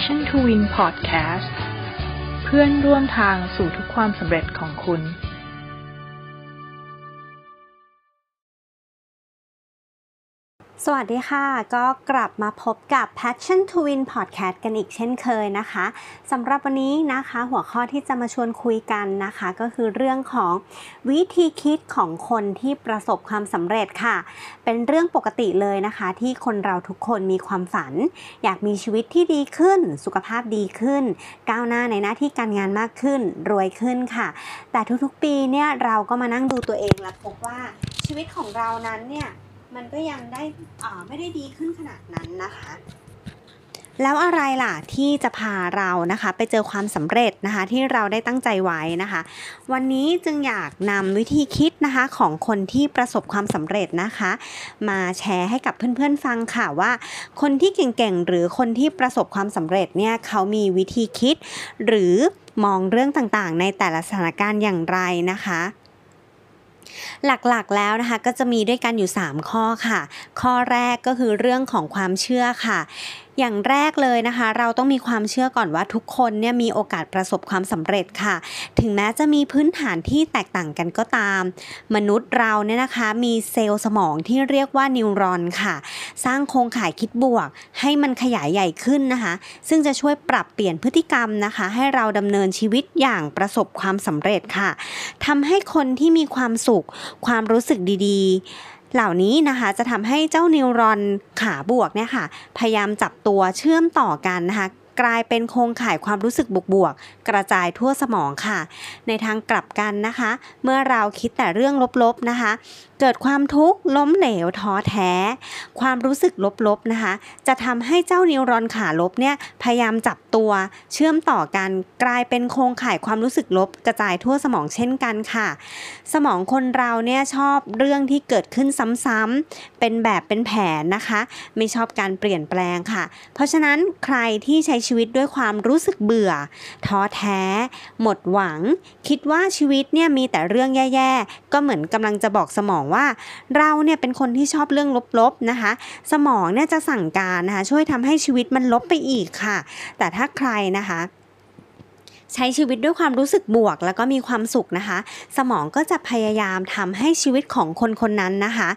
Passion to Win Podcast เพื่อนร่วมทางสู่ทุกความสำเร็จของคุณ สวัสดีค่ะ ก็กลับมาพบกับ Passion to Win Podcast กันอีกเช่นเคยนะคะสำหรับวันนี้นะคะหัวข้อที่จะมาชวนคุยกันนะคะ ก็คือเรื่องของวิธีคิดของคนที่ประสบความสำเร็จค่ะ เป็นเรื่องปกติเลยนะคะ ที่คนเราทุกคนมีความฝัน อยากมีชีวิตที่ดีขึ้น สุขภาพดีขึ้น ก้าวหน้าในหน้าที่การงานมากขึ้น รวยขึ้นค่ะ แต่ทุกๆปีเนี่ยเราก็มานั่งดูตัวเองและพบว่าชีวิตของเรานั้นเนี่ย มันก็ยังได้ไม่ได้ดีขึ้นขนาดนั้นนะคะ แล้วอะไรล่ะที่จะพาเรานะคะ ไปเจอความสำเร็จนะคะ ที่เราได้ตั้งใจไว้นะคะ วันนี้จึงอยากนำวิธีคิดนะคะของคนที่ประสบความสำเร็จนะคะ มาแชร์ให้กับเพื่อนๆฟังค่ะว่า คนที่เก่งๆหรือคนที่ประสบความสำเร็จเนี่ยเขามีวิธีคิด หรือมองเรื่องต่างๆ ในแต่ละสถานการณ์อย่างไรนะคะ หลักๆแล้วนะคะก็จะมีด้วยกันอยู่ 3 ข้อค่ะ ข้อแรกก็คือเรื่องของความเชื่อค่ะอย่างแรกเลยนะคะ เราต้องมีความเชื่อก่อนว่าทุกคนเนี่ยมีโอกาสประสบความสำเร็จค่ะ ถึงแม้จะมีพื้นฐานที่แตกต่างกันก็ตาม มนุษย์เราเนี่ยนะคะมีเซลล์สมองที่เรียกว่านิวรอนค่ะ สร้างโครงข่ายคิดบวก ให้มันขยายใหญ่ขึ้นนะคะ ซึ่งจะช่วยปรับเปลี่ยนพฤติกรรมนะคะ ให้เราดำเนินชีวิตอย่างประสบความสำเร็จค่ะทำให้คนที่มีความสุข ความรู้สึกดีๆ เหล่านี้นะคะจะทำให้เจ้านิวรอนขาบวกเนี่ยค่ะ พยายามจับตัวเชื่อมต่อกันนะคะ กลายเป็นโครงข่ายความรู้สึกบวกๆกระจายทั่วสมองค่ะ ในทางกลับกันนะคะ เมื่อเราคิดแต่เรื่องลบๆนะคะ เกิดความทุกข์ล้มเหลวท้อแท้ ความรู้สึกลบๆนะคะ จะทำให้เจ้านิวรอนขาลบเนี่ยพยายามจับตัวเชื่อมต่อกันกลายเป็นโครงข่ายความรู้สึกลบ กระจายทั่วสมองเช่นกันค่ะ สมองคนเราเนี่ยชอบเรื่องที่เกิดขึ้นซ้ำๆเป็นแบบเป็นแผนนะคะ ไม่ชอบการเปลี่ยนแปลงค่ะ เพราะฉะนั้นใครที่ใช้ชีวิตด้วยความรู้สึกเบื่อ ท้อแท้ หมดหวัง คิดว่าชีวิตเนี่ยมีแต่เรื่องแย่ ๆ ก็เหมือนกำลังจะบอกสมองว่า เราเนี่ยเป็นคนที่ชอบเรื่องลบๆนะคะ สมองเนี่ยจะสั่งการนะคะ ช่วยทำให้ชีวิตมันลบไปอีกค่ะ แต่ถ้าใครนะคะใช้ชีวิตด้วยความรู้สึกบวกแล้วก็มีความสุขนะคะ สมองก็จะพยายามทำให้ชีวิตของคนคนนั้นนะคะ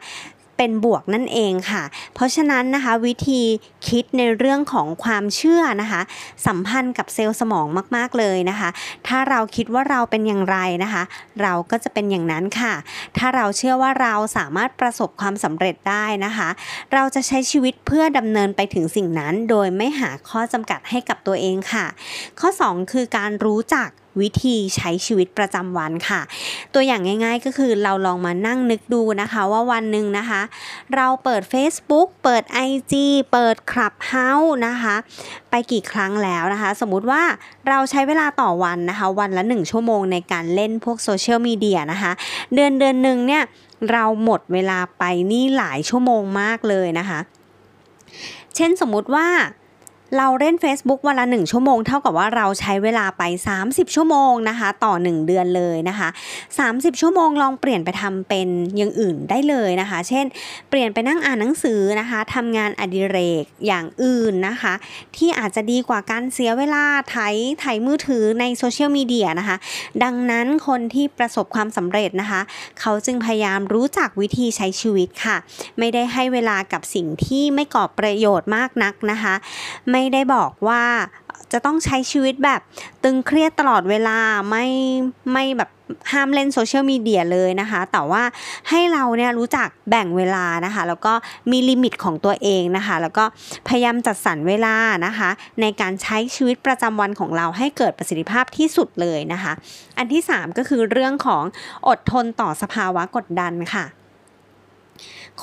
เป็นบวกนั่นเองค่ะ เพราะฉะนั้นนะคะวิธีคิดในเรื่องของความเชื่อนะคะ สัมพันธ์กับเซลล์สมองมาก ๆ เลยนะคะ ถ้าเราคิดว่าเราเป็นอย่างไรนะคะ เราก็จะเป็นอย่างนั้นค่ะ ถ้าเราเชื่อว่าเราสามารถประสบความสำเร็จได้นะคะ เราจะใช้ชีวิตเพื่อดำเนินไปถึงสิ่งนั้น โดยไม่หาข้อจำกัดให้กับตัวเองค่ะ ข้อ 2 คือการรู้จักวิธีใช้ชีวิตประจำวันค่ะ ตัวอย่างง่ายๆก็คือเราลองมานั่งนึกดูนะคะว่าวันหนึ่งนะคะ เราเปิด Facebook เปิด IG เปิด Clubhouse นะคะ ไปกี่ครั้งแล้วนะคะ สมมุติว่าเราใช้เวลาต่อวันนะคะ วันละ 1 ชั่วโมงในการเล่นพวกโซเชียลมีเดียนะคะ เดือนเดือนหนึ่งเนี่ยเราหมดเวลาไปนี่หลายชั่วโมงมากเลยนะคะ เช่นสมมุติว่า เราเล่น Facebook วันละ 1 ชั่วโมง เท่ากับว่าเราใช้เวลาไป 30 ชั่วโมงนะคะ ต่อ 1 เดือนเลยนะคะ 30 ชั่วโมงลองเปลี่ยนไปทำเป็นอย่างอื่นได้เลยนะคะ เช่น เปลี่ยนไปนั่งอ่านหนังสือนะคะทำงานอดิเรกอย่างอื่นนะคะ ที่อาจจะดีกว่าการเสียเวลาไถไถมือถือในโซเชียลมีเดียนะคะ ดังนั้นคนที่ประสบความสำเร็จนะคะ เขาจึงพยายามรู้จักวิธีใช้ชีวิตค่ะ ไม่ได้ให้เวลากับสิ่งที่ไม่ก่อประโยชน์มากนักนะคะไม่ได้บอกว่าจะต้องใช้ชีวิตแบบตึงเครียดตลอดเวลาไม่ไม่แบบห้ามเล่นโซเชียลมีเดียเลยนะคะ แต่ว่าให้เราเนี่ยรู้จักแบ่งเวลานะคะ แล้วก็มีลิมิตของตัวเองนะคะ แล้วก็พยายามจัดสรรเวลานะคะ ในการใช้ชีวิตประจำวันของเราให้เกิดประสิทธิภาพที่สุดเลยนะคะ อันที่ 3 ก็คือเรื่องของอดทนต่อสภาวะกดดันค่ะ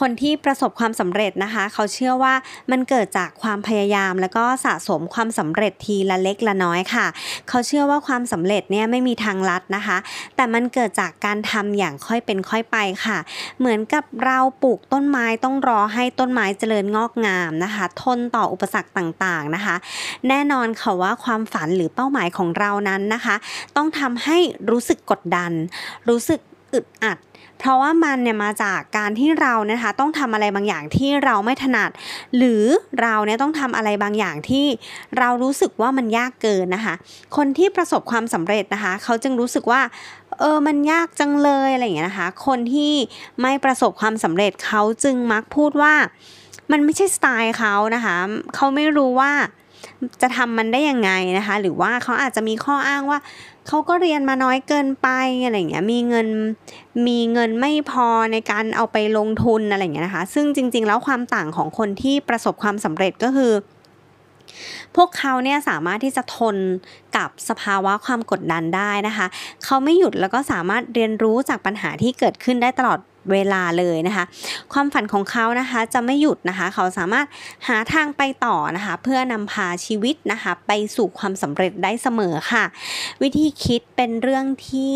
คนที่ประสบความสำเร็จนะคะ เขาเชื่อว่ามันเกิดจากความพยายาม แล้วก็สะสมความสำเร็จทีละเล็กละน้อยค่ะ เขาเชื่อว่าความสำเร็จเนี่ยไม่มีทางลัดนะคะ แต่มันเกิดจากการทำอย่างค่อยเป็นค่อยไปค่ะ เหมือนกับเราปลูกต้นไม้ต้องรอให้ต้นไม้เจริญงอกงามนะคะ ทนต่ออุปสรรคต่างๆนะคะ แน่นอนค่ะว่าความฝันหรือเป้าหมายของเรานั้นนะคะ ต้องทำให้รู้สึกกดดัน รู้สึก อึดอัด เพราะว่ามันเนี่ยมาจากการที่เรานะคะต้องทำอะไรบางอย่างที่เราไม่ถนัด หรือเราเนี่ยต้องทำอะไรบางอย่างที่เรารู้สึกว่ามันยากเกินนะคะ คนที่ประสบความสำเร็จนะคะ เขาจึงรู้สึกว่าเออ มันยากจังเลยอะไรอย่างเงี้ยนะคะ คนที่ไม่ประสบความสำเร็จเขาจึงมักพูดว่า มันไม่ใช่สไตล์เขานะคะ เขาไม่รู้ว่า จะทำมันได้ยังไงนะคะ หรือว่าเขาอาจจะมีข้ออ้างว่าเขาก็เรียนมาน้อยเกินไปอะไรเงี้ยมีเงินมีเงินไม่พอในการเอาไปลงทุนอะไรเงี้ยนะคะ ซึ่งจริง ๆ แล้วความต่างของคนที่ประสบความสำเร็จก็คือ พวกเขาเนี่ยสามารถที่จะทนกับสภาวะความกดดันได้นะคะ เขาไม่หยุดแล้วก็สามารถเรียนรู้จากปัญหาที่เกิดขึ้นได้ตลอด เวลาเลยนะคะ ความฝันของเขานะคะจะไม่หยุดนะคะ เขาสามารถหาทางไปต่อนะคะ เพื่อนำพาชีวิตนะคะ ไปสู่ความสำเร็จได้เสมอค่ะ วิธีคิดเป็นเรื่องที่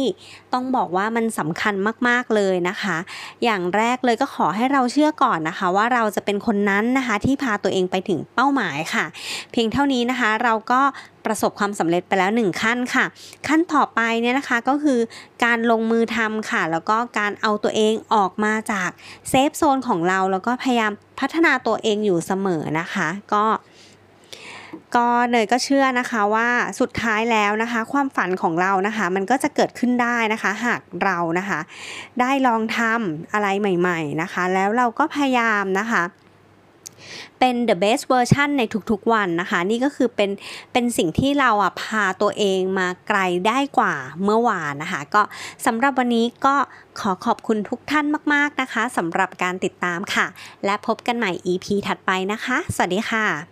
ต้องบอกว่ามันสำคัญมาก ๆ เลยนะคะ อย่างแรกเลยก็ขอให้เราเชื่อก่อนนะคะ ว่าเราจะเป็นคนนั้นนะคะที่พาตัวเองไปถึงเป้าหมายค่ะ เพียงเท่านี้นะคะเราก็ ประสบความสำเร็จไปแล้ว 1 ขั้นค่ะ ขั้นต่อไปเนี่ยนะคะก็คือการลงมือทำค่ะ แล้วก็การเอาตัวเองออกมาจากเซฟโซนของเราแล้วก็พยายามพัฒนาตัวเองอยู่เสมอนะคะ ก็ก็เนยก็เชื่อนะคะว่าสุดท้ายแล้วนะคะ ความฝันของเรานะคะ มันก็จะเกิดขึ้นได้นะคะ หากเรานะคะ ได้ลองทำอะไรใหม่ ๆนะคะ แล้วเราก็พยายามนะคะ เป็น the best version ในทุกๆวันนะคะ นี่ก็คือเป็นเป็นสิ่งที่เราอะพาตัวเองมาไกลได้กว่าเมื่อวานนะคะ ก็สำหรับวันนี้ก็ขอขอบคุณทุกท่านมากๆนะคะสำหรับการติดตามค่ะ และพบกันใหม่ EP ถัดไปนะคะ สวัสดีค่ะ